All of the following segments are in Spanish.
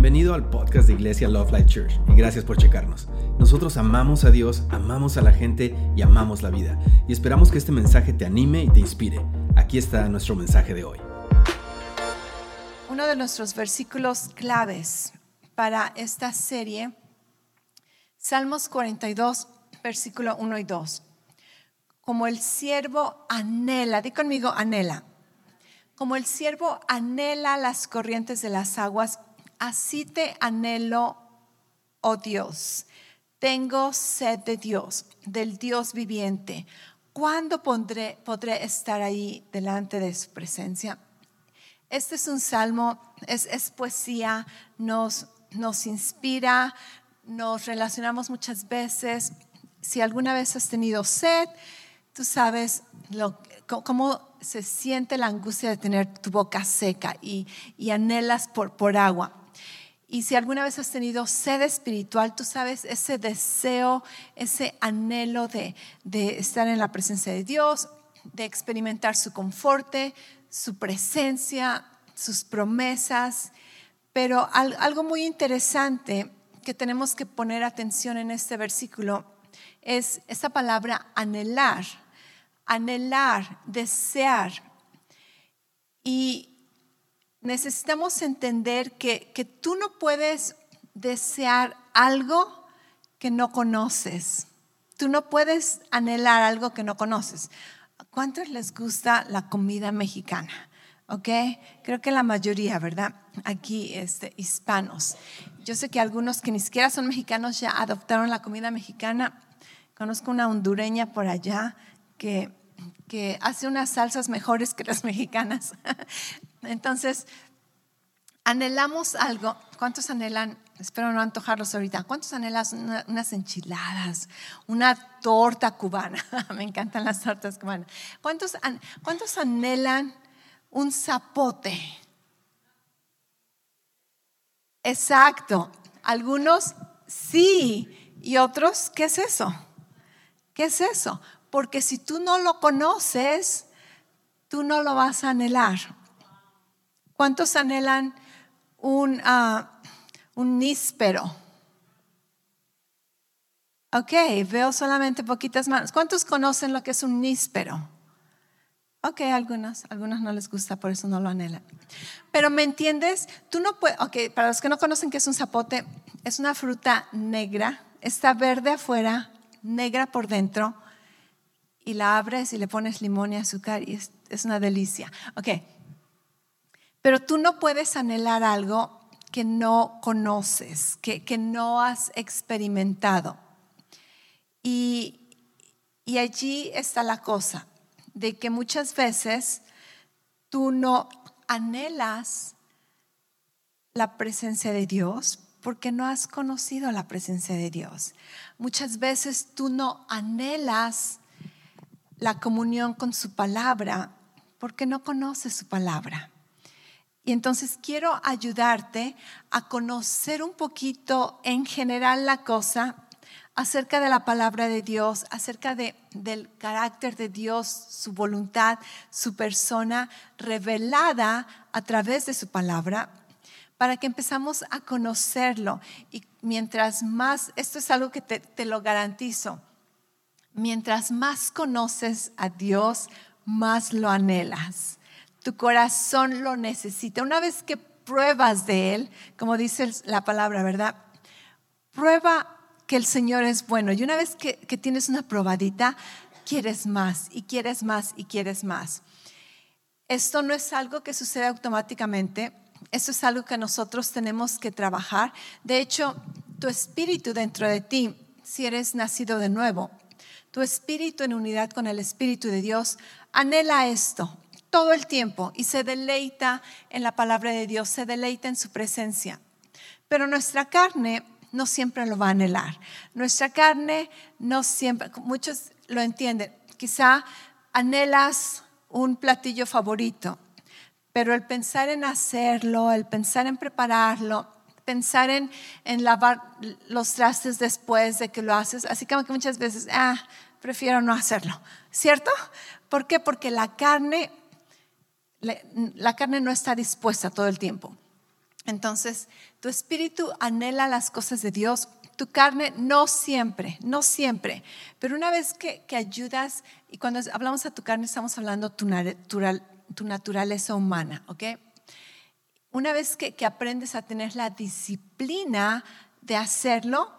Bienvenido al podcast de Iglesia Love Life Church y gracias por checarnos. Nosotros amamos a Dios, amamos a la gente y amamos la vida. Y esperamos que este mensaje te anime y te inspire. Aquí está nuestro mensaje de hoy. Uno de nuestros versículos claves para esta serie, Salmos 42, versículo 1 y 2. Como el siervo anhela, di conmigo anhela. Como el siervo anhela las corrientes de las aguas, así te anhelo, oh Dios. Tengo sed de Dios, del Dios viviente. ¿Cuándo podré, podré estar ahí delante de su presencia? Este es un salmo, es, es poesía, nos, nos inspira, nos relacionamos muchas veces. Si alguna vez has tenido sed, tú sabes cómo se siente la angustia de tener tu boca seca y, y anhelas por, por agua. Y si alguna vez has tenido sed espiritual, tú sabes ese deseo, ese anhelo de, estar en la presencia de Dios, de experimentar su conforte, su presencia, sus promesas. Pero algo muy interesante que tenemos que poner atención en este versículo es esa palabra anhelar, anhelar, desear. Y necesitamos entender que, que tú no puedes desear algo que no conoces. Tú no puedes anhelar algo que no conoces. ¿A cuántos les gusta la comida mexicana? ¿Ok? Creo que la mayoría, ¿verdad? Aquí, este, hispanos. Yo sé que algunos que ni siquiera son mexicanos ya adoptaron la comida mexicana. Conozco una hondureña por allá que, que hace unas salsas mejores que las mexicanas. Entonces, anhelamos algo. ¿Cuántos anhelan? Espero no antojarlos ahorita. ¿Cuántos anhelan unas enchiladas, una torta cubana? Me encantan las tortas cubanas. ¿Cuántos, ¿Cuántos anhelan un zapote? Exacto. Algunos sí. ¿Y otros qué es eso? ¿Qué es eso? Porque si tú no lo conoces, tú no lo vas a anhelar. ¿Cuántos anhelan un, uh, un níspero? Ok, veo solamente poquitas manos. ¿Cuántos conocen lo que es un níspero? Ok, algunos, algunos no les gusta, por eso no lo anhelan. Pero ¿me entiendes? Tú no puedes, ok, para los que no conocen qué es un zapote, es una fruta negra, está verde afuera, negra por dentro, y la abres y le pones limón y azúcar y es, es una delicia. Ok, pero tú no puedes anhelar algo que no conoces, que, que no has experimentado. Y, y allí está la cosa, de que muchas veces tú no anhelas la presencia de Dios porque no has conocido la presencia de Dios. Muchas veces tú no anhelas la comunión con su palabra porque no conoces su palabra. Y entonces quiero ayudarte a conocer un poquito en general la cosa acerca de la palabra de Dios, acerca de, del carácter de Dios, su voluntad, su persona revelada a través de su palabra, para que empezamos a conocerlo. Y mientras más, esto es algo que te, te lo garantizo, mientras más conoces a Dios, más lo anhelas tu corazón lo necesita. Una vez que pruebas de Él, como dice la palabra, ¿verdad? Prueba que el Señor es bueno. Y una vez que, tienes una probadita, quieres más y quieres más y quieres más. Esto no es algo que sucede automáticamente, esto es algo que nosotros tenemos que trabajar. De hecho, tu espíritu dentro de ti, si eres nacido de nuevo, tu espíritu en unidad con el Espíritu de Dios, anhela esto, todo el tiempo y se deleita en la palabra de Dios, se deleita en su presencia. Pero nuestra carne no siempre lo va a anhelar. Nuestra carne no siempre, muchos lo entienden, quizá anhelas un platillo favorito, pero el pensar en hacerlo, el pensar en prepararlo, pensar en, lavar los trastes después de que lo haces, así como que muchas veces, ah, prefiero no hacerlo, ¿cierto? ¿Por qué? Porque la carne la carne no está dispuesta todo el tiempo. Entonces, tu espíritu anhela las cosas de Dios, tu carne no siempre, no siempre, pero una vez que, ayudas, y cuando hablamos a tu carne estamos hablando tu, natural, tu naturaleza humana, ¿ok? Una vez que, aprendes a tener la disciplina de hacerlo,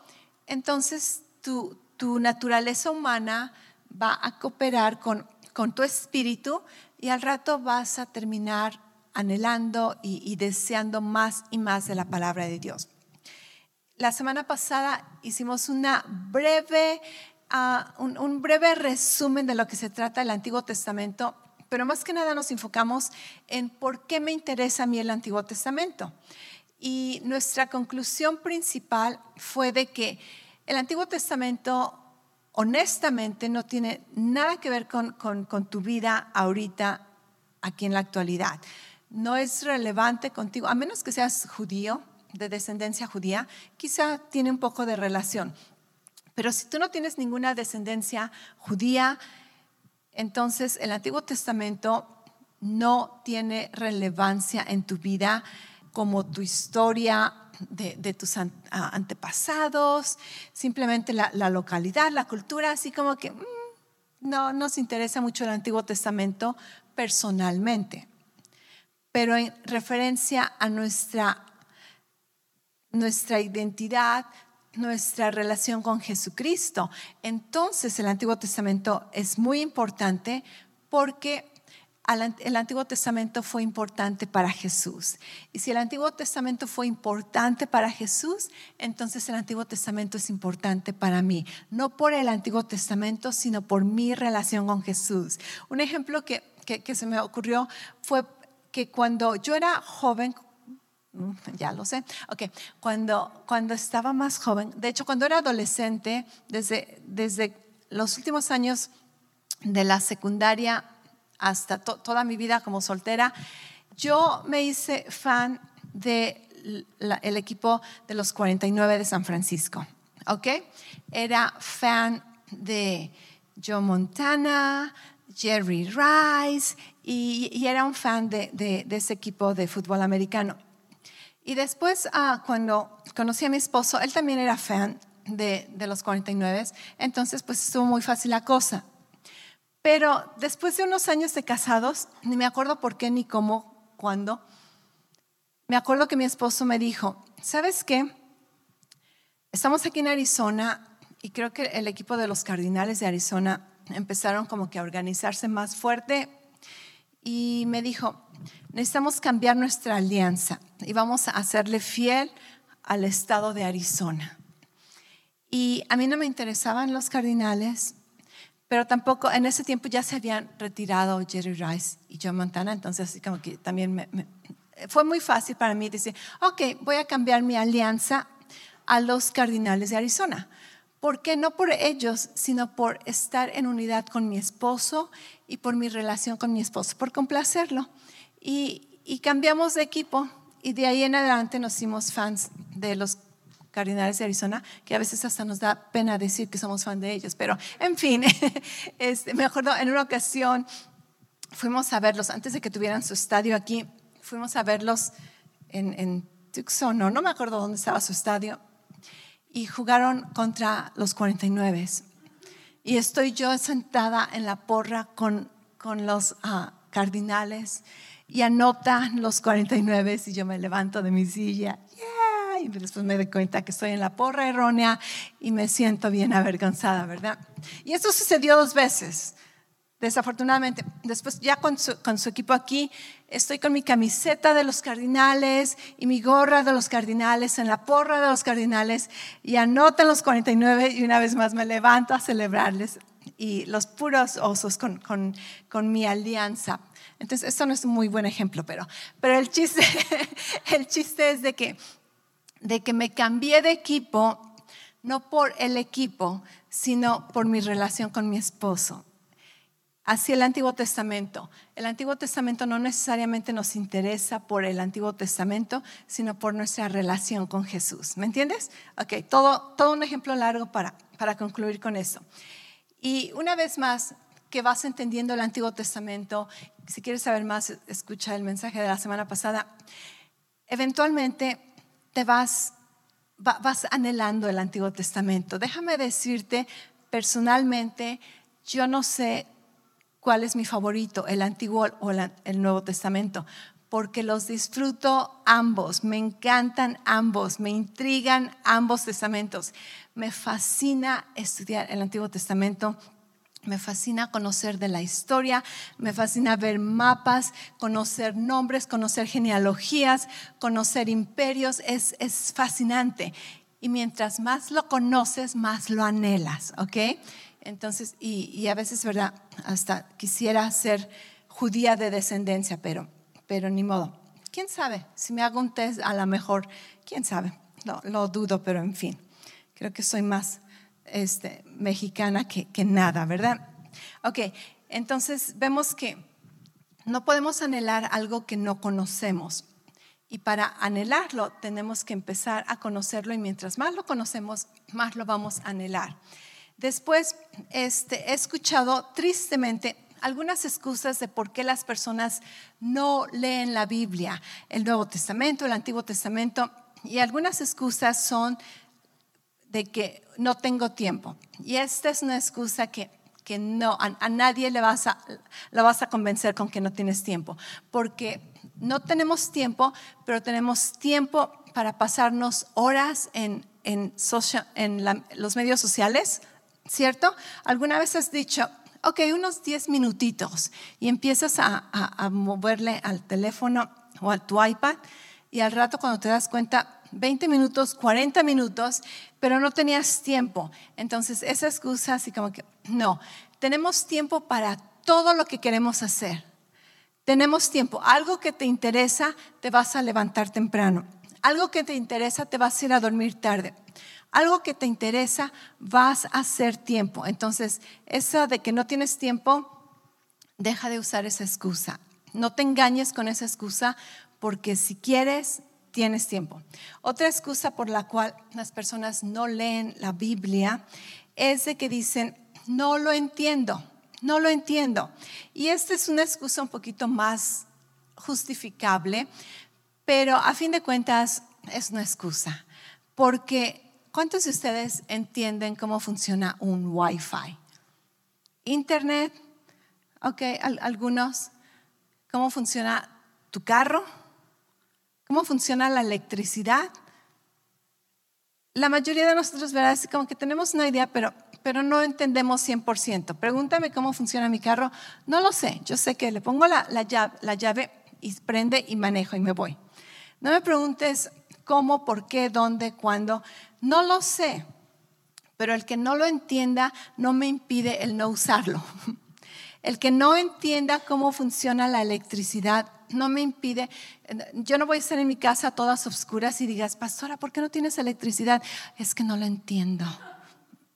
entonces tu, tu naturaleza humana va a cooperar con, con tu espíritu y al rato vas a terminar anhelando y, deseando más y más de la palabra de Dios. La semana pasada hicimos una breve, ah, un, breve resumen de lo que se trata del Antiguo Testamento, pero más que nada nos enfocamos en por qué me interesa a mí el Antiguo Testamento. Y nuestra conclusión principal fue de que el Antiguo Testamento honestamente no tiene nada que ver con, tu vida ahorita, aquí en la actualidad no es relevante contigo, a menos que seas judío, de descendencia judía, quizá tiene un poco de relación. Pero si tú no tienes ninguna descendencia judía, entonces el Antiguo Testamento no tiene relevancia en tu vida como tu historia de, tus antepasados, simplemente la, localidad, la cultura, así como que mm, no nos interesa mucho el Antiguo Testamento personalmente pero en referencia a nuestra, nuestra identidad, nuestra relación con Jesucristo. Entonces el Antiguo Testamento es muy importante porque el Antiguo Testamento fue importante para Jesús. Y si el Antiguo Testamento fue importante para Jesús, entonces el Antiguo Testamento es importante para mí. No por el Antiguo Testamento, sino por mi relación con Jesús. Un ejemplo que, que se me ocurrió fue que cuando yo era joven, mm, ya lo sé, ok, cuando, cuando estaba más joven, de hecho cuando era adolescente, desde, desde los últimos años de la secundaria hasta toda mi vida como soltera, yo me hice fan del el equipo de los 49 de San Francisco, ¿ok? Era fan de Joe Montana, Jerry Rice y, era un fan de, ese equipo de fútbol americano. Y después, ah, cuando conocí a mi esposo, él también era fan de, los 49, entonces pues estuvo muy fácil la cosa. Pero después de unos años de casados, ni me acuerdo por qué, ni cómo, cuándo, me acuerdo que mi esposo me dijo, ¿sabes qué? Estamos aquí en Arizona y creo que el equipo de los Cardinales de Arizona empezaron como que a organizarse más fuerte y me dijo, necesitamos cambiar nuestra alianza y vamos a hacerle fiel al estado de Arizona. Y a mí no me interesaban los cardinales, pero tampoco en ese tiempo ya se habían retirado Jerry Rice y John Montana, entonces así como que también me, fue muy fácil para mí decir, ok, voy a cambiar mi alianza a los cardinales de Arizona. ¿Por qué? No por ellos, sino por estar en unidad con mi esposo y por mi relación con mi esposo, por complacerlo. Y, cambiamos de equipo y de ahí en adelante nos hicimos fans de los Cardinales de Arizona, que a veces hasta nos da pena decir que somos fans de ellos, pero en fin, este, me acuerdo en una ocasión fuimos a verlos, antes de que tuvieran su estadio aquí, fuimos a verlos en, Tucson, no, no me acuerdo dónde estaba su estadio, y jugaron contra los 49. Y estoy yo sentada en la porra con, con los ah, cardinales y anotan los 49 y yo me levanto de mi silla. Y después me doy cuenta que estoy en la porra errónea y me siento bien avergonzada, ¿verdad? Y esto sucedió dos veces. Desafortunadamente, después ya con su, con su, equipo aquí, estoy con mi camiseta de los cardinales y mi gorra de los cardinales, en la porra de los cardinales, y anotan los 49 y una vez más me levanto a celebrarles y los puros osos con, con, con mi alianza. Entonces, esto no es un muy buen ejemplo, pero, pero el, chiste, el chiste es de que, de que me cambié de equipo, no por el equipo, sino por mi relación con mi esposo. Así el Antiguo Testamento. El Antiguo Testamento no necesariamente nos interesa por el Antiguo Testamento, sino por nuestra relación con Jesús. ¿Me entiendes? Ok, todo, todo un ejemplo largo para, para concluir con eso. Y una vez más, que vas entendiendo el Antiguo Testamento, si quieres saber más, escucha el mensaje de la semana pasada. eventualmente te vas, vas anhelando el Antiguo Testamento. Déjame decirte, personalmente, yo no sé cuál es mi favorito, el Antiguo o el Nuevo Testamento, porque los disfruto ambos, me encantan ambos, me intrigan ambos testamentos. Me fascina estudiar el Antiguo Testamento me fascina conocer de la historia, me fascina ver mapas, conocer nombres, conocer genealogías, conocer imperios, es, es fascinante. Y mientras más lo conoces, más lo anhelas, ¿ok? Entonces, y, y, a veces, ¿verdad? Hasta quisiera ser judía de descendencia, pero, pero ni modo. ¿Quién sabe? Si me hago un test, a lo mejor, ¿quién sabe? No, lo dudo, pero en fin, creo que soy más este, mexicana que, nada, ¿verdad? Ok, entonces vemos que no podemos anhelar algo que no conocemos. Y para anhelarlo tenemos que empezar a conocerlo y mientras más lo conocemos, más lo vamos a anhelar. Después este, he escuchado tristemente algunas excusas de por qué las personas no leen la Biblia, el Nuevo Testamento, el Antiguo Testamento, y algunas excusas son de que no tengo tiempo. Y esta es una excusa que, que no, a, nadie le vas a, la vas a convencer con que no tienes tiempo, porque no tenemos tiempo, pero tenemos tiempo para pasarnos horas en, en, en los medios sociales, ¿cierto? ¿Alguna vez has dicho, ok, unos 10 minutitos y empiezas a, a, a moverle al teléfono o a tu iPad y al rato cuando te das cuenta 20 minutos, 40 minutos, pero no tenías tiempo. Entonces, esa excusa así como que, no, tenemos tiempo para todo lo que queremos hacer. Tenemos tiempo. Algo que te interesa, te vas a levantar temprano. Algo que te interesa, te vas a ir a dormir tarde. Algo que te interesa, vas a hacer tiempo. Entonces, eso de que no tienes tiempo, deja de usar esa excusa. No te engañes con esa excusa porque si quieres, tienes tiempo. Otra excusa por la cual las personas no leen la Biblia es de que dicen, no lo entiendo, no lo entiendo. Y esta es una excusa un poquito más justificable, pero a fin de cuentas es una excusa. Porque, ¿cuántos de ustedes entienden cómo funciona un Wi-Fi? Internet, ok, algunos. ¿Cómo funciona tu carro? Cómo funciona la electricidad. La mayoría de nosotros, ¿verdad? Así como que tenemos una idea, pero, pero no entendemos 100%. Pregúntame cómo funciona mi carro. No lo sé. Yo sé que le pongo la, la, llave, la llave y prende y manejo y me voy. No me preguntes cómo, por qué, dónde, cuándo. No lo sé. Pero el que no lo entienda no me impide el no usarlo. El que no entienda cómo funciona la electricidad no me impide, yo no voy a estar en mi casa todas oscuras y digas, pastora, ¿por qué no tienes electricidad? Es que no lo entiendo.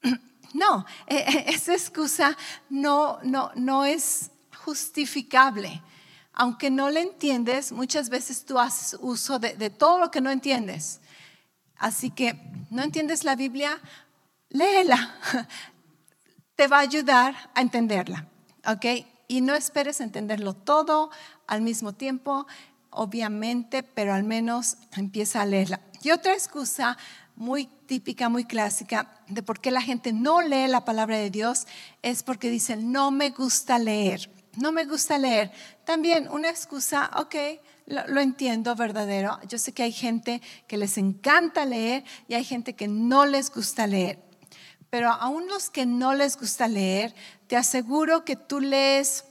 No, e, e, esa excusa no, no, no es justificable. Aunque no le entiendes, muchas veces tú haces uso de, de todo lo que no entiendes. Así que, ¿no entiendes la Biblia? Léela. Te va a ayudar a entenderla. ¿Ok? Y no esperes entenderlo todo al mismo tiempo, obviamente, pero al menos empieza a leerla. Y otra excusa muy típica, muy clásica de por qué la gente no lee la palabra de Dios es porque dicen, no me gusta leer, no me gusta leer. También una excusa, ok, lo, entiendo verdadero. Yo sé que hay gente que les encanta leer y hay gente que no les gusta leer. Pero aún los que no les gusta leer, te aseguro que tú lees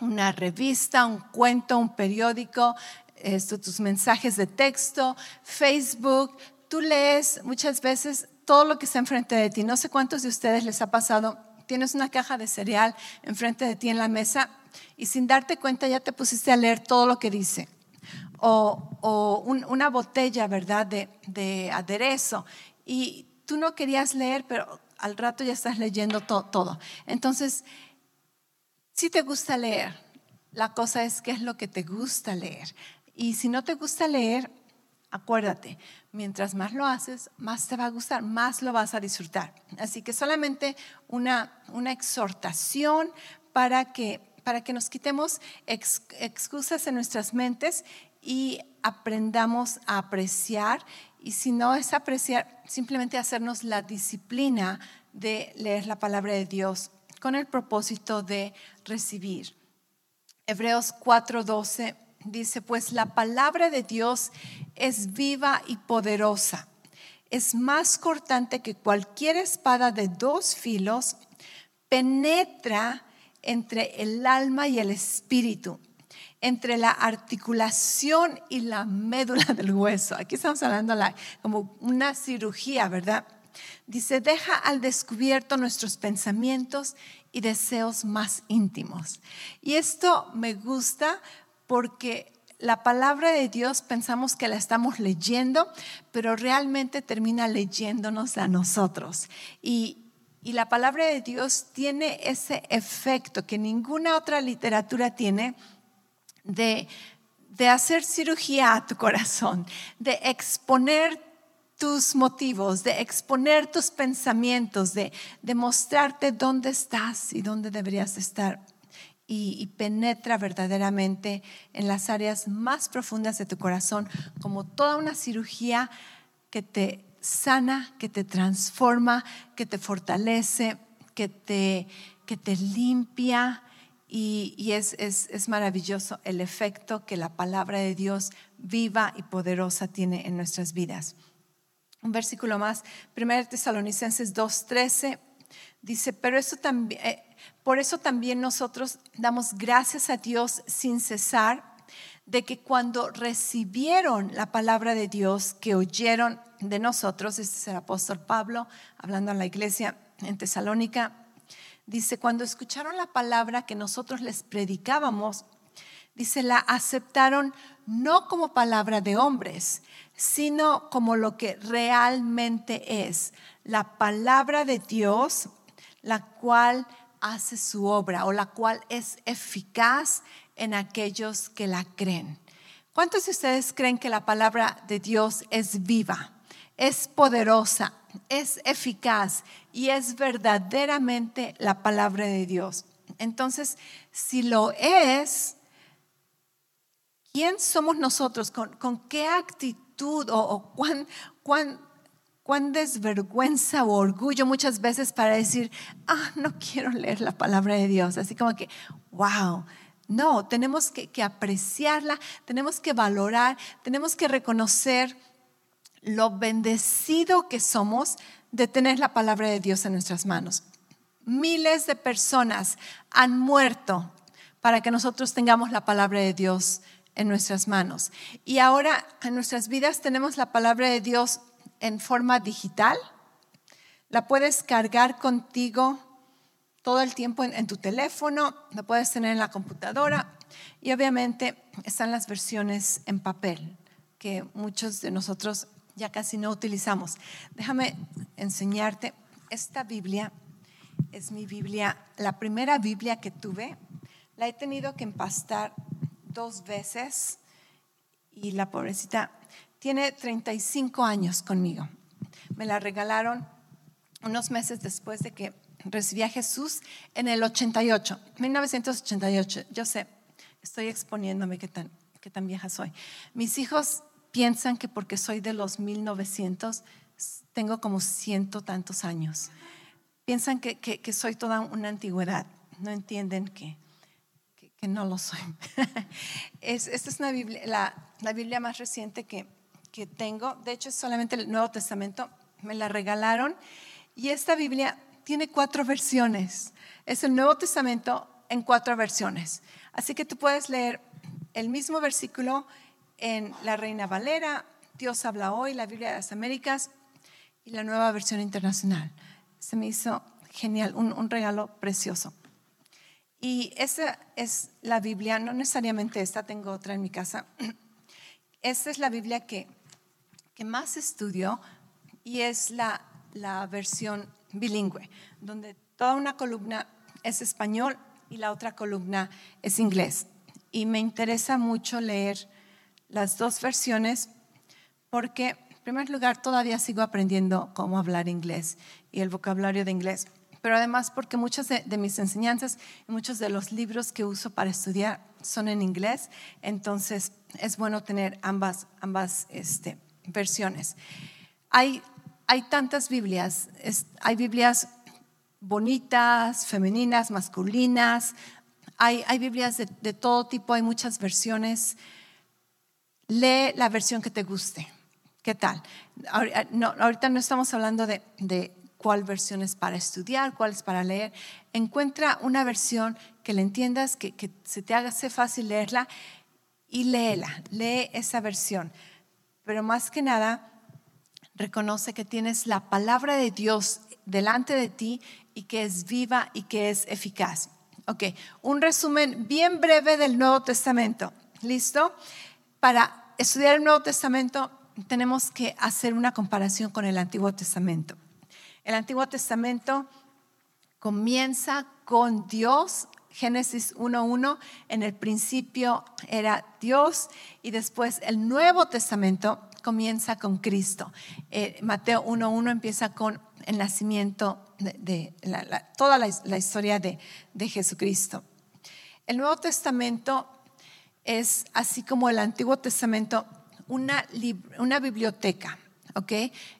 una revista, un cuento, un periódico, esto, tus mensajes de texto, Facebook. Tú lees muchas veces todo lo que está enfrente de ti. No sé cuántos de ustedes les ha pasado. Tienes una caja de cereal enfrente de ti en la mesa y sin darte cuenta ya te pusiste a leer todo lo que dice. O, una botella, ¿verdad?, de, de, aderezo. Y tú no querías leer, pero al rato ya estás leyendo todo. Entonces, si te gusta leer, la cosa es qué es lo que te gusta leer. Y si no te gusta leer, acuérdate, mientras más lo haces, más te va a gustar, más lo vas a disfrutar. Así que solamente una, una exhortación para que, para que nos quitemos excusas en nuestras mentes y aprendamos a apreciar y si no es apreciar, simplemente hacernos la disciplina de leer la palabra de Dios con el propósito de recibir. Hebreos 4:12 dice, pues la palabra de Dios es viva y poderosa, es más cortante que cualquier espada de dos filos, penetra entre el alma y el espíritu, entre la articulación y la médula del hueso. Aquí estamos hablando la, como una cirugía, ¿verdad? Dice, deja al descubierto nuestros pensamientos y deseos más íntimos. Y esto me gusta porque la palabra de Dios pensamos que la estamos leyendo, pero realmente termina leyéndonos a nosotros. Y, y la palabra de Dios tiene ese efecto que ninguna otra literatura tiene de, de hacer cirugía a tu corazón, de exponer tus motivos, de exponer tus pensamientos, de, de mostrarte dónde estás y dónde deberías estar. Y, penetra verdaderamente en las áreas más profundas de tu corazón, como toda una cirugía que te sana, que te transforma, que te fortalece, que te, que te limpia. Y, y es, es, es maravilloso el efecto que la palabra de Dios viva y poderosa tiene en nuestras vidas. Un versículo más, 1 Tesalonicenses 2:13 dice, pero eso también, eh, por eso también nosotros damos gracias a Dios sin cesar de que cuando recibieron la palabra de Dios que oyeron de nosotros, este es el apóstol Pablo hablando a la iglesia en Tesalónica, dice, cuando escucharon la palabra que nosotros les predicábamos, dice, la aceptaron no como palabra de hombres, sino como lo que realmente es, la palabra de Dios, la cual hace su obra o la cual es eficaz en aquellos que la creen. ¿Cuántos de ustedes creen que la palabra de Dios es viva, es poderosa, es eficaz y es verdaderamente la palabra de Dios? Entonces, si lo es, ¿quién somos nosotros? ¿Con, qué actitud o, cuán, cuán, cuán desvergüenza o orgullo muchas veces para decir, ah, no quiero leer la palabra de Dios? Así como que, wow no, tenemos que, apreciarla, tenemos que valorar, tenemos que reconocer lo bendecido que somos de tener la palabra de Dios en nuestras manos. Miles de personas han muerto para que nosotros tengamos la palabra de Dios en nuestras manos. Y ahora en nuestras vidas tenemos la palabra de Dios en forma digital. La puedes cargar contigo todo el tiempo en, tu teléfono, lo puedes tener en la computadora y obviamente están las versiones en papel que muchos de nosotros ya casi no utilizamos. Déjame enseñarte, esta Biblia es mi Biblia, la primera Biblia que tuve, la he tenido que empastar dos veces y la pobrecita tiene 35 años conmigo. Me la regalaron unos meses después de que recibí a Jesús en el 88, 1988. Yo sé, estoy exponiéndome qué tan, qué tan vieja soy. Mis hijos piensan que porque soy de los 1900, tengo como ciento tantos años. Piensan que, que, soy toda una antigüedad. No entienden que, que, no lo soy. es, esta es la Biblia más reciente que, que tengo. De hecho, es solamente el Nuevo Testamento. Me la regalaron. Y esta Biblia tiene cuatro versiones. Es el Nuevo Testamento en cuatro versiones. Así que tú puedes leer el mismo versículo en la Reina Valera, Dios habla hoy, la Biblia de las Américas y la nueva versión internacional. Se me hizo genial, un, regalo precioso. Y esa es la Biblia, no necesariamente esta, tengo otra en mi casa. Esta es la Biblia que, que más estudio y es la, la versión bilingüe, donde toda una columna es español y la otra columna es inglés. Y me interesa mucho leer las dos versiones porque, en primer lugar, todavía sigo aprendiendo cómo hablar inglés y el vocabulario de inglés, pero además porque muchas de, mis enseñanzas y muchos de los libros que uso para estudiar son en inglés, entonces es bueno tener ambas, ambas este, versiones. Hay, hay tantas Biblias, hay Biblias bonitas, femeninas, masculinas, hay, hay Biblias de, de, todo tipo, hay muchas versiones. Lee la versión que te guste. ¿Qué tal? ahorita no estamos hablando de, de cuál versión es para estudiar, cuál es para leer. Encuentra una versión que le entiendas, que, que se te haga fácil leerla y léela, lee esa versión. Pero más que nada, reconoce que tienes la palabra de Dios delante de ti y que es viva y que es eficaz. Ok, un resumen bien breve del Nuevo Testamento. ¿Listo? Para estudiar el Nuevo Testamento tenemos que hacer una comparación con el Antiguo Testamento. El Antiguo Testamento comienza con Dios, Génesis 1.1, en el principio era Dios y después el Nuevo Testamento comienza con Cristo. Eh, Mateo 1.1 empieza con el nacimiento de, toda la, historia de, Jesucristo. El Nuevo Testamento es, así como el Antiguo Testamento, una, una biblioteca ¿ok?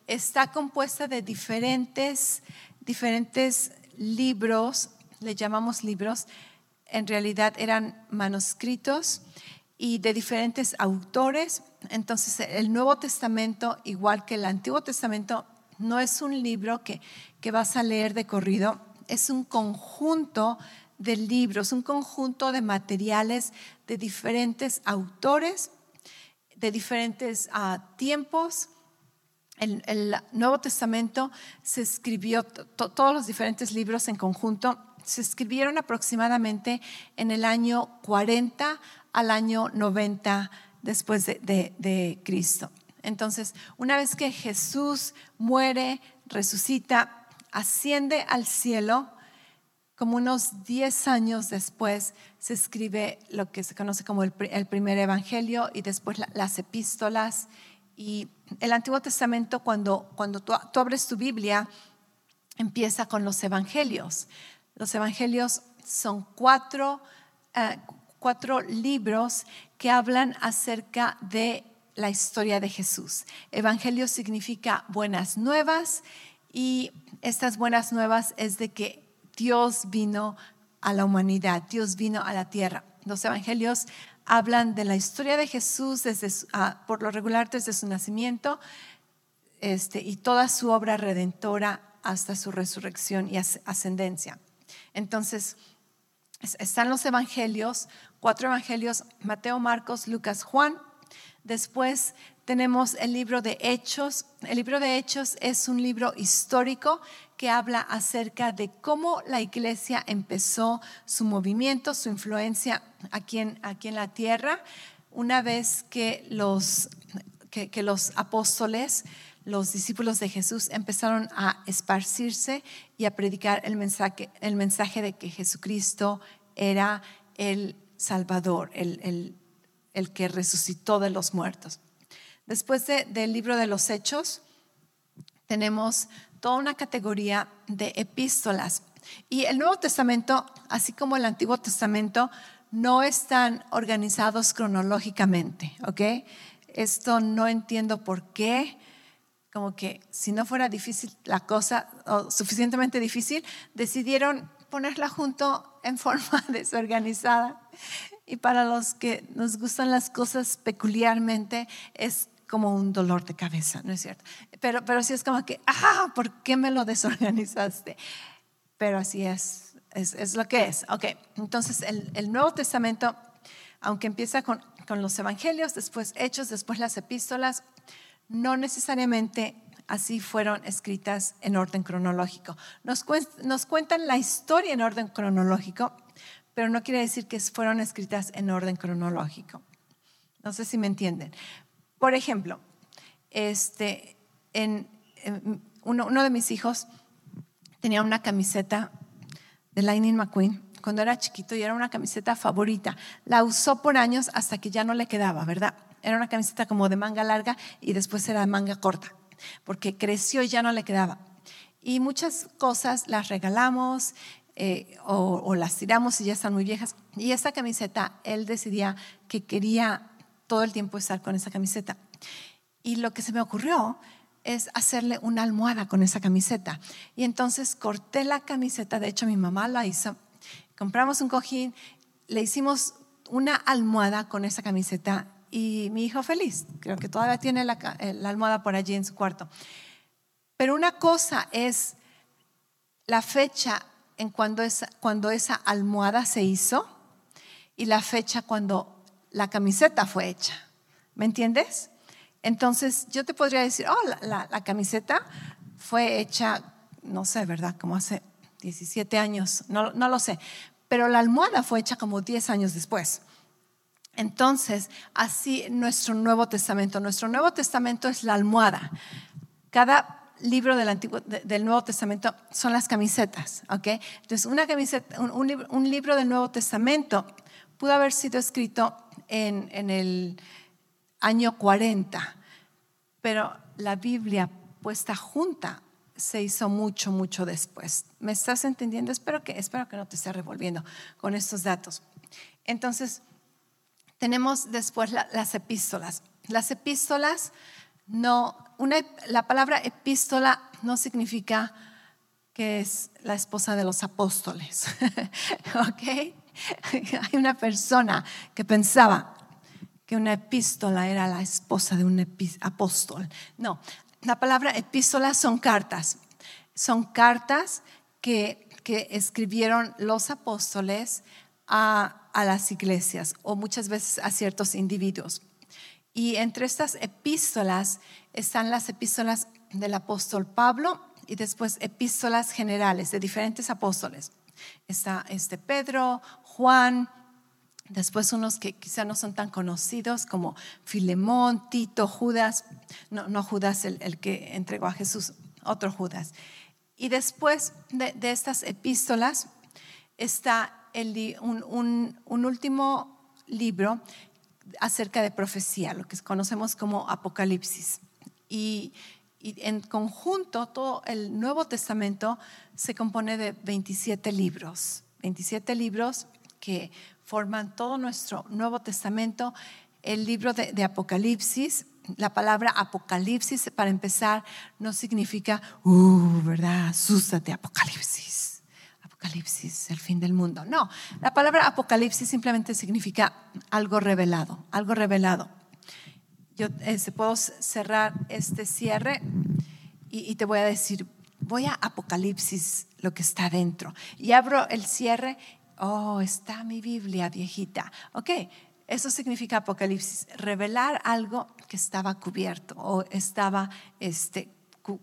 Está compuesta de diferentes, diferentes libros, le llamamos libros, en realidad eran manuscritos y de diferentes autores. Entonces el Nuevo Testamento, igual que el Antiguo Testamento, no es un libro que, que vas a leer de corrido, es un conjunto de libros, un conjunto de materiales de diferentes autores, de diferentes ah, tiempos, el, Nuevo Testamento se escribió, todos los diferentes libros en conjunto se escribieron aproximadamente en el año 40 al año 90 después de, de Cristo. Entonces, una vez que Jesús muere, resucita, asciende al cielo, como unos 10 años después se escribe lo que se conoce como el, primer evangelio y después las epístolas y el Antiguo Testamento, cuando, cuando tú, abres tu Biblia, empieza con los evangelios. Los evangelios son cuatro, eh, cuatro libros que hablan acerca de la historia de Jesús. Evangelio significa buenas nuevas y estas buenas nuevas es de que Dios vino a la humanidad, Dios vino a la tierra. Los evangelios hablan de la historia de Jesús desde ah, por lo regular desde su nacimiento este, y toda su obra redentora hasta su resurrección y ascendencia. Entonces, están los evangelios, cuatro evangelios, Mateo, Marcos, Lucas, Juan. Después tenemos el libro de Hechos. El libro de Hechos es un libro histórico que habla acerca de cómo la iglesia empezó su movimiento, su influencia aquí en, aquí en la tierra, una vez que los, que, los apóstoles, los discípulos de Jesús empezaron a esparcirse y a predicar el mensaje, el mensaje de que Jesucristo era el Salvador, el, el, que resucitó de los muertos. Después del libro de los Hechos, tenemos toda una categoría de epístolas. Y el Nuevo Testamento, así como el Antiguo Testamento, no están organizados cronológicamente, ¿ok? Esto no entiendo por qué, como que si no fuera difícil la cosa, o suficientemente difícil, decidieron ponerla junto en forma desorganizada. Y para los que nos gustan las cosas peculiarmente, es como un dolor de cabeza, ¿no es cierto? Pero, pero sí es como que, ah, ¿por qué me lo desorganizaste? Pero así es, es, lo que es. Ok, entonces el, el Nuevo Testamento, aunque empieza con, con, los evangelios, después hechos, después las epístolas, no necesariamente así fueron escritas en orden cronológico. Nos, nos cuentan la historia en orden cronológico, pero no quiere decir que fueron escritas en orden cronológico. No sé si me entienden. Por ejemplo, este, en, uno, de mis hijos tenía una camiseta de Lightning McQueen cuando era chiquito y era una camiseta favorita. La usó por años hasta que ya no le quedaba, ¿verdad? Era una camiseta como de manga larga y después era de manga corta, porque creció y ya no le quedaba. Y muchas cosas las regalamos, eh, o, las tiramos y ya están muy viejas. Y esa camiseta, él decidía que quería todo el tiempo estar con esa camiseta. Y lo que se me ocurrió es hacerle una almohada con esa camiseta. Y entonces corté la camiseta, de hecho mi mamá la hizo, compramos un cojín, le hicimos una almohada con esa camiseta y mi hijo feliz, creo que todavía tiene la, eh, almohada por allí en su cuarto. Pero una cosa es la fecha en cuando esa, cuando esa almohada se hizo y la fecha cuando la camiseta fue hecha. ¿Me entiendes? Entonces yo te podría decir, oh, la, camiseta fue hecha, no sé, ¿verdad? Como hace 17 años, no, no lo sé, pero la almohada fue hecha como 10 años después. Entonces, así nuestro Nuevo Testamento, nuestro Nuevo Testamento es la almohada. Cada libro del, Antiguo, del Nuevo Testamento son las camisetas, ¿ok? Entonces, una camiseta, un, libro del Nuevo Testamento pudo haber sido escrito en, en, el año 40, pero la Biblia puesta junta se hizo mucho, mucho después. ¿Me estás entendiendo? Espero que, espero que no te esté revolviendo con estos datos. Entonces, tenemos después las epístolas. Las epístolas no, la palabra epístola no significa que es la esposa de los apóstoles. ¿Ok? Hay una persona que pensaba que una epístola era la esposa de un apóstol. No, la palabra epístola son cartas. Son cartas que, escribieron los apóstoles a, a las iglesias o muchas veces a ciertos individuos. Y entre estas epístolas están las epístolas del apóstol Pablo y después epístolas generales de diferentes apóstoles. Está este Pedro, Juan, después unos que quizá no son tan conocidos como Filemón, Tito, Judas, no, Judas el, que entregó a Jesús, otro Judas. Y después de, estas epístolas está un, un último libro acerca de profecía, lo que conocemos como Apocalipsis. Y, en conjunto, todo el Nuevo Testamento se compone de 27 libros, 27 libros que forman todo nuestro Nuevo Testamento. El libro de, Apocalipsis, la palabra Apocalipsis, para empezar, no significa, uh, ¿verdad? Asústate, Apocalipsis Apocalipsis, el fin del mundo. No, la palabra Apocalipsis simplemente significa algo revelado, algo revelado. Yo eh, puedo cerrar este cierre y, te voy a decir, voy a Apocalipsis, lo que está dentro. Y abro el cierre, oh, está mi Biblia viejita. Ok, eso significa Apocalipsis, revelar algo que estaba cubierto o estaba este,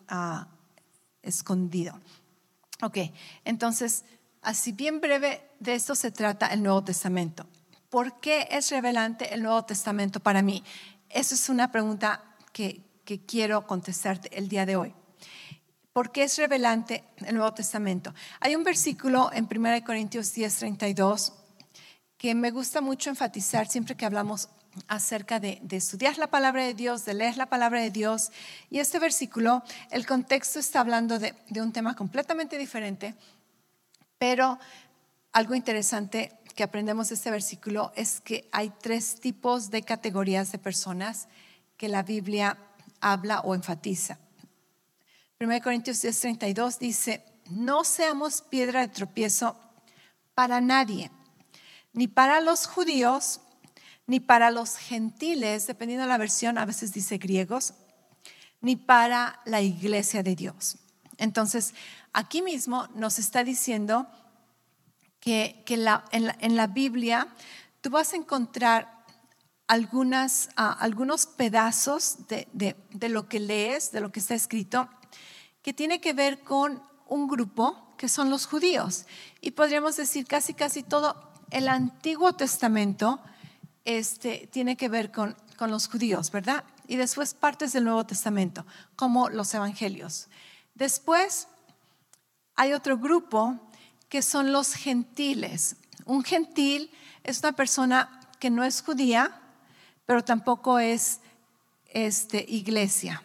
ah, escondido. Ok, entonces, así bien breve, de esto se trata el Nuevo Testamento. ¿Por qué es revelante el Nuevo Testamento para mí? Esa es una pregunta que, quiero contestarte el día de hoy. ¿Por qué es revelante el Nuevo Testamento? Hay un versículo en 1 Corintios 10, 32 que me gusta mucho enfatizar siempre que hablamos acerca de, estudiar la palabra de Dios, de leer la palabra de Dios. Y este versículo, el contexto está hablando de, un tema completamente diferente, pero algo interesante que aprendemos de este versículo es que hay tres tipos de categorías de personas que la Biblia habla o enfatiza. 1 Corintios 10:32 dice, no seamos piedra de tropiezo para nadie, ni para los judíos, ni para los gentiles, dependiendo de la versión, a veces dice griegos, ni para la iglesia de Dios. Entonces, aquí mismo nos está diciendo que, en, la, Biblia tú vas a encontrar algunas, ah, algunos pedazos de lo que lees, de lo que está escrito, que tiene que ver con un grupo que son los judíos. Y podríamos decir casi, casi todo el Antiguo Testamento este, tiene que ver con, con los judíos, ¿verdad? Y después partes del Nuevo Testamento, como los evangelios. Después hay otro grupo que son los gentiles. Un gentil es una persona que no es judía, pero tampoco es este, iglesia.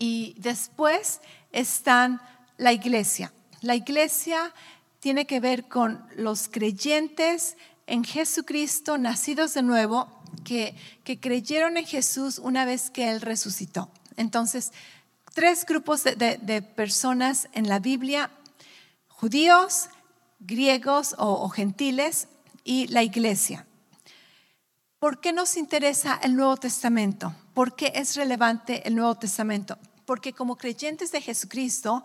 Y después están la iglesia. La iglesia tiene que ver con los creyentes en Jesucristo, nacidos de nuevo, que, creyeron en Jesús una vez que Él resucitó. Entonces, tres grupos de, personas en la Biblia, judíos, griegos o, gentiles y la iglesia. ¿Por qué nos interesa el Nuevo Testamento? ¿Por qué es relevante el Nuevo Testamento? Porque como creyentes de Jesucristo,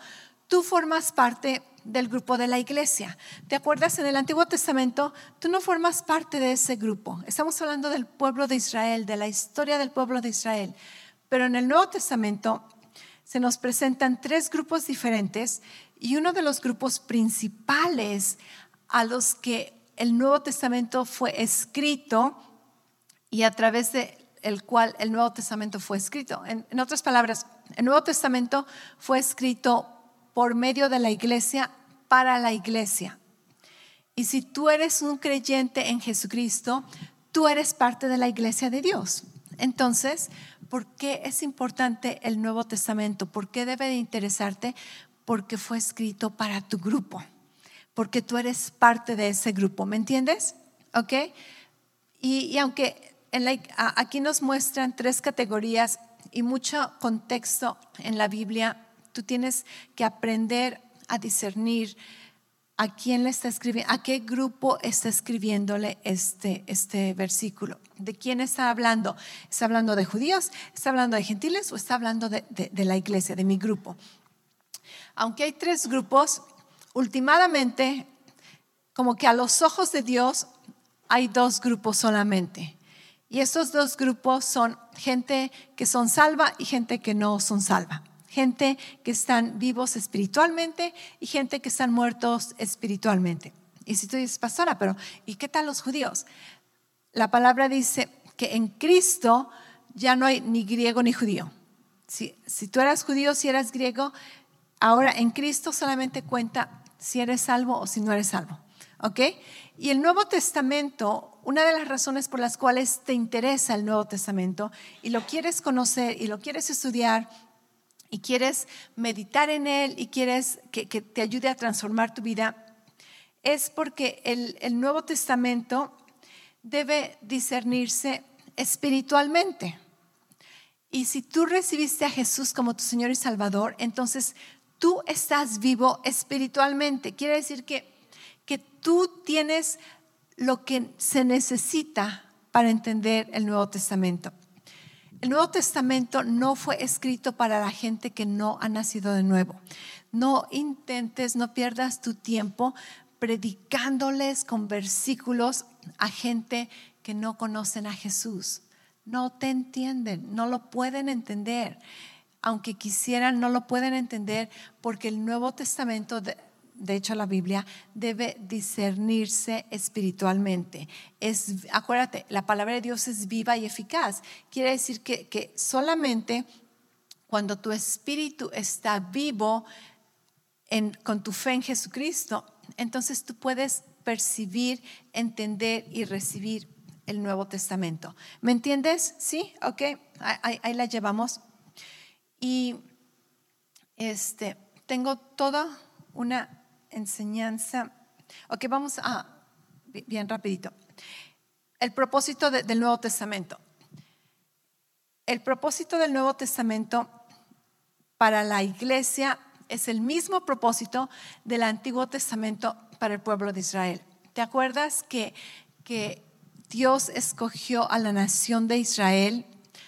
tú formas parte del grupo de la iglesia. ¿Te acuerdas? En el Antiguo Testamento, tú no formas parte de ese grupo. Estamos hablando del pueblo de Israel, de la historia del pueblo de Israel. Pero en el Nuevo Testamento se nos presentan tres grupos diferentes y uno de los grupos principales a los que el Nuevo Testamento fue escrito y a través de el cual el Nuevo Testamento fue escrito. En, otras palabras, el Nuevo Testamento fue escrito por medio de la iglesia para la iglesia. Y si tú eres un creyente en Jesucristo, tú eres parte de la iglesia de Dios. Entonces, ¿por qué es importante el Nuevo Testamento? ¿Por qué debe de interesarte? Porque fue escrito para tu grupo, porque tú eres parte de ese grupo, ¿me entiendes? ¿Ok? Y, aunque aquí nos muestran tres categorías y mucho contexto en la Biblia, Tú tienes que aprender a discernir a quién le está escribiendo, a qué grupo está escribiéndole este, este versículo. ¿De quién está hablando? ¿Está hablando de judíos? ¿Está hablando de gentiles? ¿O está hablando de, de la iglesia, de mi grupo? Aunque hay tres grupos, últimamente, como que a los ojos de Dios hay dos grupos solamente. Y esos dos grupos son gente que son salva y gente que no son salva gente que están vivos espiritualmente y gente que están muertos espiritualmente. Y si tú dices, pastora, pero ¿y qué tal los judíos? La palabra dice que en Cristo ya no hay ni griego ni judío. Si, si tú eras judío, si eras griego, ahora en Cristo solamente cuenta si eres salvo o si no eres salvo. ¿Ok? Y el Nuevo Testamento, una de las razones por las cuales te interesa el Nuevo Testamento y lo quieres conocer y lo quieres estudiar y quieres meditar en Él y quieres que, te ayude a transformar tu vida, es porque el, el Nuevo Testamento debe discernirse espiritualmente. Y si tú recibiste a Jesús como tu Señor y Salvador, entonces tú estás vivo espiritualmente. Quiere decir que, que tú tienes lo que se necesita para entender el Nuevo Testamento. El Nuevo Testamento no fue escrito para la gente que no ha nacido de nuevo. No intentes, no pierdas tu tiempo predicándoles con versículos a gente que no conocen a Jesús. No te entienden, no lo pueden entender. Aunque quisieran, no lo pueden entender porque el Nuevo Testamento de hecho la Biblia, debe discernirse espiritualmente. Es, acuérdate, la palabra de Dios es viva y eficaz. Quiere decir que, que solamente cuando tu espíritu está vivo en, con tu fe en Jesucristo, entonces tú puedes percibir, entender y recibir el Nuevo Testamento. ¿Me entiendes? Sí, ok, ahí, ahí la llevamos. Y este, tengo toda una enseñanza. Ok, vamos a, bien rapidito. El propósito del Nuevo Testamento. El propósito del Nuevo Testamento para la iglesia es el mismo propósito del Antiguo Testamento para el pueblo de Israel. ¿Te acuerdas que, que Dios escogió a la nación de Israel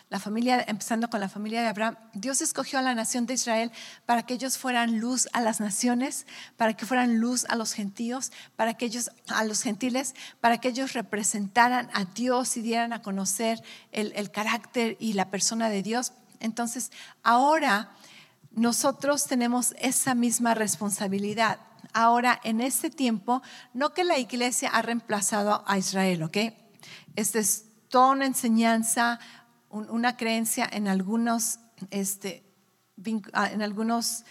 la familia, empezando con la familia de Abraham, Dios escogió a la nación de Israel para que ellos fueran luz a las naciones, para que fueran luz a los gentíos, para que ellos, a los gentiles, para que ellos representaran a Dios y dieran a conocer el, el carácter y la persona de Dios. Entonces, ahora nosotros tenemos esa misma responsabilidad. Ahora, en este tiempo, no que la iglesia ha reemplazado a Israel, ¿ok? Esta es toda una enseñanza una creencia en algunos, este, ah, en algunos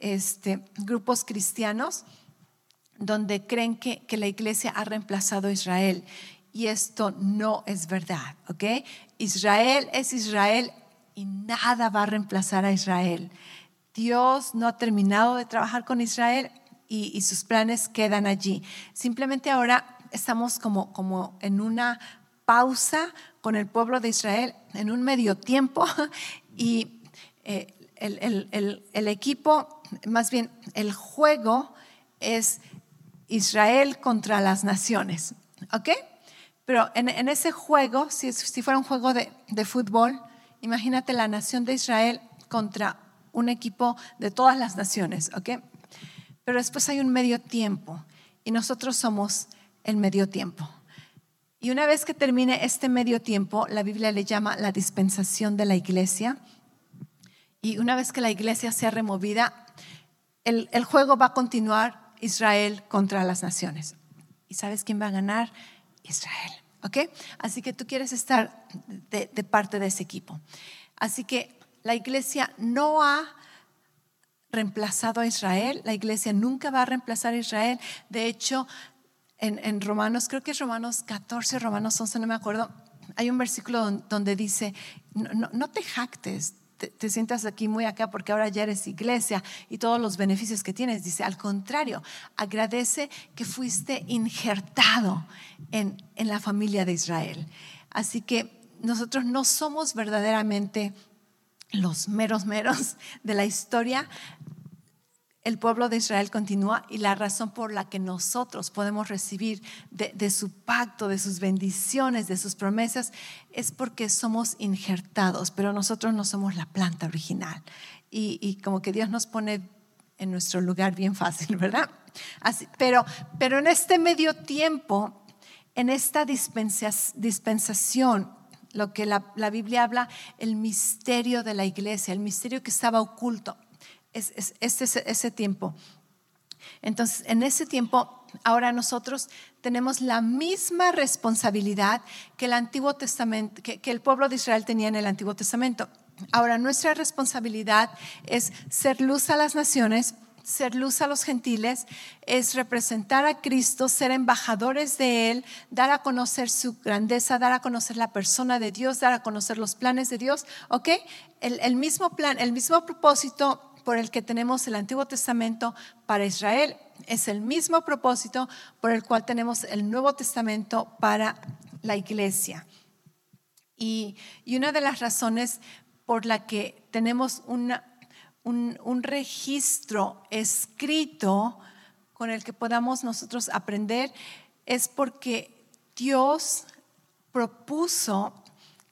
este, grupos cristianos donde creen que, que, la iglesia ha reemplazado a Israel. Y esto no es verdad, ¿ok? Israel es Israel y nada va a reemplazar a Israel. Dios no ha terminado de trabajar con Israel y, sus planes quedan allí. Simplemente ahora estamos como, como en una pausa con el pueblo de Israel, en un medio tiempo, y eh, el, equipo, más bien el juego es Israel contra las naciones, ¿ok? Pero en, ese juego, si, si, fuera un juego de, de fútbol, imagínate la nación de Israel contra un equipo de todas las naciones, ¿ok? Pero después hay un medio tiempo y nosotros somos el medio tiempo. Y una vez que termine este medio tiempo, la Biblia le llama la dispensación de la iglesia. Y una vez que la iglesia sea removida, el, juego va a continuar Israel contra las naciones. ¿Y sabes quién va a ganar? Israel. ¿Ok? Así que tú quieres estar de, parte de ese equipo. Así que la iglesia no ha reemplazado a Israel, la iglesia nunca va a reemplazar a Israel. De hecho, en, Romanos, creo que es Romanos 14, Romanos 11, no me acuerdo, hay un versículo donde dice, no, te jactes, te, sientas aquí muy acá porque ahora ya eres iglesia y todos los beneficios que tienes. Dice, al contrario, agradece que fuiste injertado en, en la familia de Israel. Así que nosotros no somos verdaderamente los meros meros de la historia, el pueblo de Israel continúa y la razón por la que nosotros podemos recibir de, su pacto, de sus bendiciones, de sus promesas, es porque somos injertados, pero nosotros no somos la planta original. Y, como que Dios nos pone en nuestro lugar bien fácil, ¿verdad? Pero, pero en este medio tiempo, en esta dispensación, lo que la Biblia habla, el misterio de la iglesia, el misterio que estaba oculto es, ese tiempo. Entonces, en ese tiempo, ahora nosotros tenemos la misma responsabilidad que el Antiguo Testamento, que, el pueblo de Israel tenía en el Antiguo Testamento. Ahora, nuestra responsabilidad es ser luz a las naciones, ser luz a los gentiles, es representar a Cristo, ser embajadores de Él, dar a conocer su grandeza, dar a conocer la persona de Dios, dar a conocer los planes de Dios, ¿ok? el mismo plan, el mismo propósito por el que tenemos el Antiguo Testamento para Israel. Es el mismo propósito por el cual tenemos el Nuevo Testamento para la iglesia. Y, una de las razones por la que tenemos un, un registro escrito con el que podamos nosotros aprender es porque Dios propuso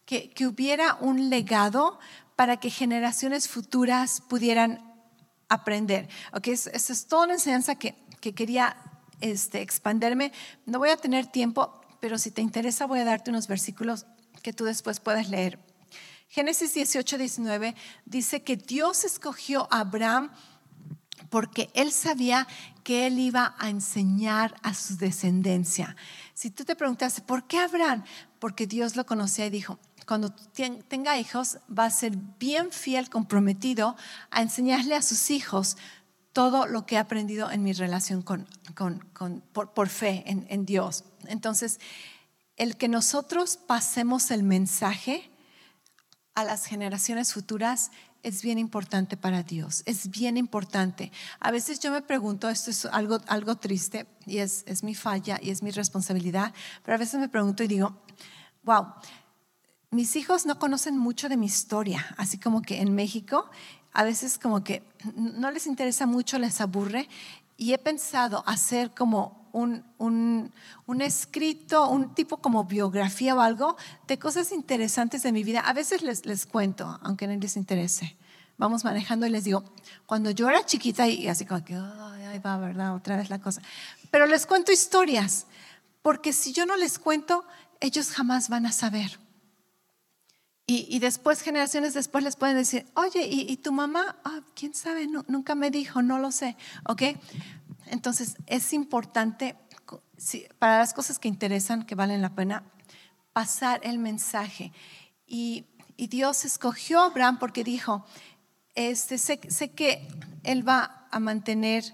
que, que, hubiera un legado para que generaciones futuras pudieran aprender. Okay, esa es toda una enseñanza que, que quería este, expanderme. No voy a tener tiempo, pero si te interesa voy a darte unos versículos que tú después puedes leer. Génesis 18, 19 dice que Dios escogió a Abraham porque él sabía que él iba a enseñar a su descendencia. Si tú te preguntaste, ¿por qué Abraham? Porque Dios lo conocía y dijo, cuando tenga hijos, va a ser bien fiel, comprometido a enseñarle a sus hijos todo lo que he aprendido en mi relación con, por, fe en, en Dios. Entonces, el que nosotros pasemos el mensaje a las generaciones futuras es bien importante para Dios, es bien importante. A veces yo me pregunto, esto es algo, algo triste y es, es mi falla y es mi responsabilidad, pero a veces me pregunto y digo, wow, mis hijos no conocen mucho de mi historia, así como que en México a veces como que no les interesa mucho, les aburre y he pensado hacer como un, escrito, un tipo como biografía o algo de cosas interesantes de mi vida. A veces les, cuento, aunque no les interese. Vamos manejando y les digo, cuando yo era chiquita y así como que, ahí va, ¿verdad? Otra vez la cosa. Pero les cuento historias, porque si yo no les cuento, ellos jamás van a saber. Y, después, generaciones después, les pueden decir, oye, ¿y, tu mamá? Ah, ¿Quién sabe? nunca me dijo, no lo sé. ¿Ok? Entonces, es importante, para las cosas que interesan, que valen la pena, pasar el mensaje. Y, Dios escogió a Abraham porque dijo, este, sé, que él va a mantener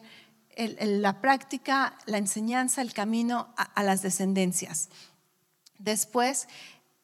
la práctica, la enseñanza, el camino a, a las descendencias. Después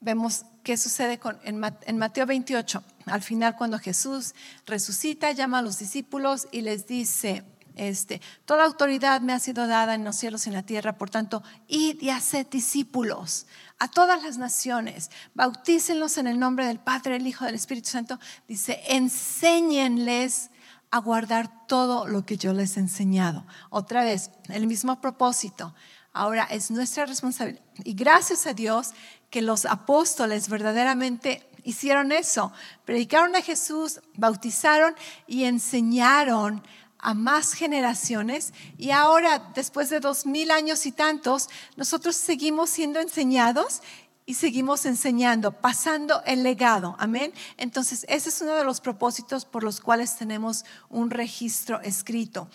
vemos qué sucede en, Mateo 28. Al final, cuando Jesús resucita, llama a los discípulos y les dice, este, toda autoridad me ha sido dada en los cielos y en la tierra, por tanto, id y haced discípulos a todas las naciones, bautícenlos en el nombre del Padre, del Hijo, del Espíritu Santo. Dice, enséñenles a guardar todo lo que yo les he enseñado. Otra vez, el mismo propósito. Ahora es nuestra responsabilidad. Y gracias a Dios que los apóstoles verdaderamente hicieron eso. Predicaron a Jesús, bautizaron y enseñaron a más generaciones y ahora, después de dos mil años y tantos, nosotros seguimos siendo enseñados y seguimos enseñando, pasando el legado. Amén. Entonces, ese es uno de los propósitos por los cuales tenemos un registro escrito.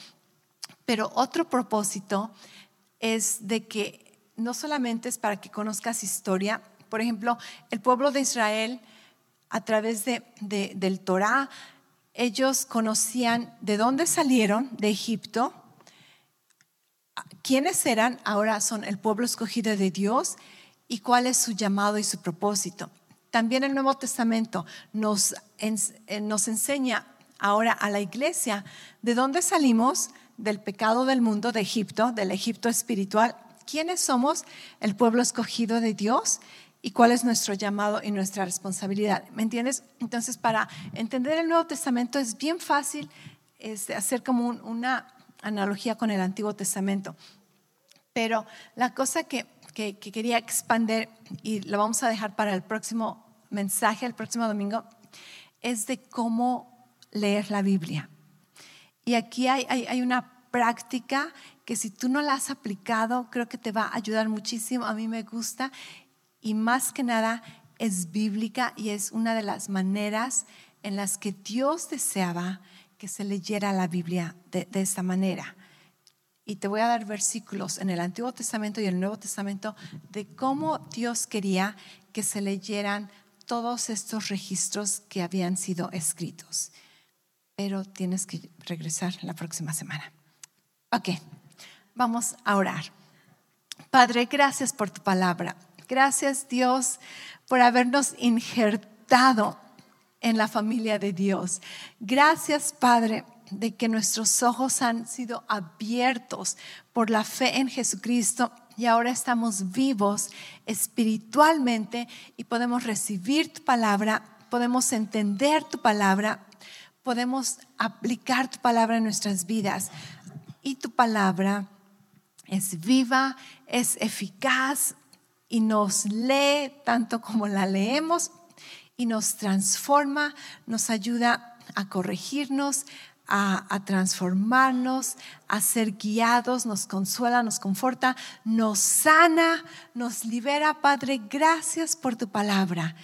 Pero otro propósito es de que no solamente es para que conozcas historia, por ejemplo, el pueblo de Israel a través de, del Torah ellos conocían de dónde salieron, de Egipto, quiénes eran, ahora son el pueblo escogido de Dios y cuál es su llamado y su propósito. También el Nuevo Testamento nos, eh, nos enseña ahora a la iglesia de dónde salimos del pecado del mundo de Egipto, del Egipto espiritual, quiénes somos el pueblo escogido de Dios y cuál es nuestro llamado y nuestra responsabilidad. ¿Me entiendes? Entonces, para entender el Nuevo Testamento es bien fácil este, hacer como una analogía con el Antiguo Testamento. Pero la cosa que, que, quería expandir, y lo vamos a dejar para el próximo mensaje, el próximo domingo, es de cómo leer la Biblia. Y aquí hay, una práctica que si tú no la has aplicado, creo que te va a ayudar muchísimo. A mí me gusta y más que nada es bíblica y es una de las maneras en las que Dios deseaba que se leyera la Biblia de, esta manera. Y te voy a dar versículos en el Antiguo Testamento y el Nuevo Testamento de cómo Dios quería que se leyeran todos estos registros que habían sido escritos. Pero tienes que regresar la próxima semana. Ok, vamos a orar. Padre, gracias por tu palabra. Gracias Dios por habernos injertado en la familia de Dios. Gracias Padre de que nuestros ojos han sido abiertos por la fe en Jesucristo y ahora estamos vivos espiritualmente y podemos recibir tu palabra, podemos entender tu palabra, podemos aplicar tu palabra en nuestras vidas. Y tu palabra es viva, es eficaz, y nos lee tanto como la leemos y nos transforma, nos ayuda a corregirnos, a, transformarnos, a ser guiados, nos consuela, nos conforta, nos sana, nos libera. Padre, gracias por tu palabra.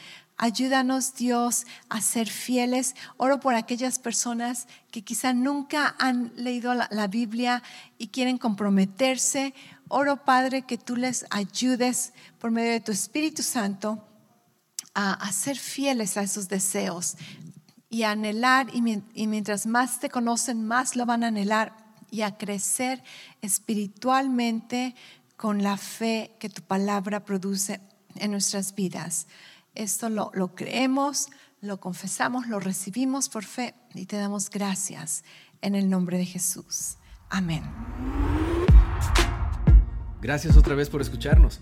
Ayúdanos, Dios, a ser fieles. Oro por aquellas personas que quizá nunca han leído la Biblia y quieren comprometerse. Oro, Padre, que tú les ayudes por medio de tu Espíritu Santo a, ser fieles a esos deseos y a anhelar, y, mientras más te conocen, más lo van a anhelar y a crecer espiritualmente con la fe que tu palabra produce en nuestras vidas. Esto lo, creemos, lo confesamos, lo recibimos por fe y te damos gracias en el nombre de Jesús. Amén. Gracias otra vez por escucharnos.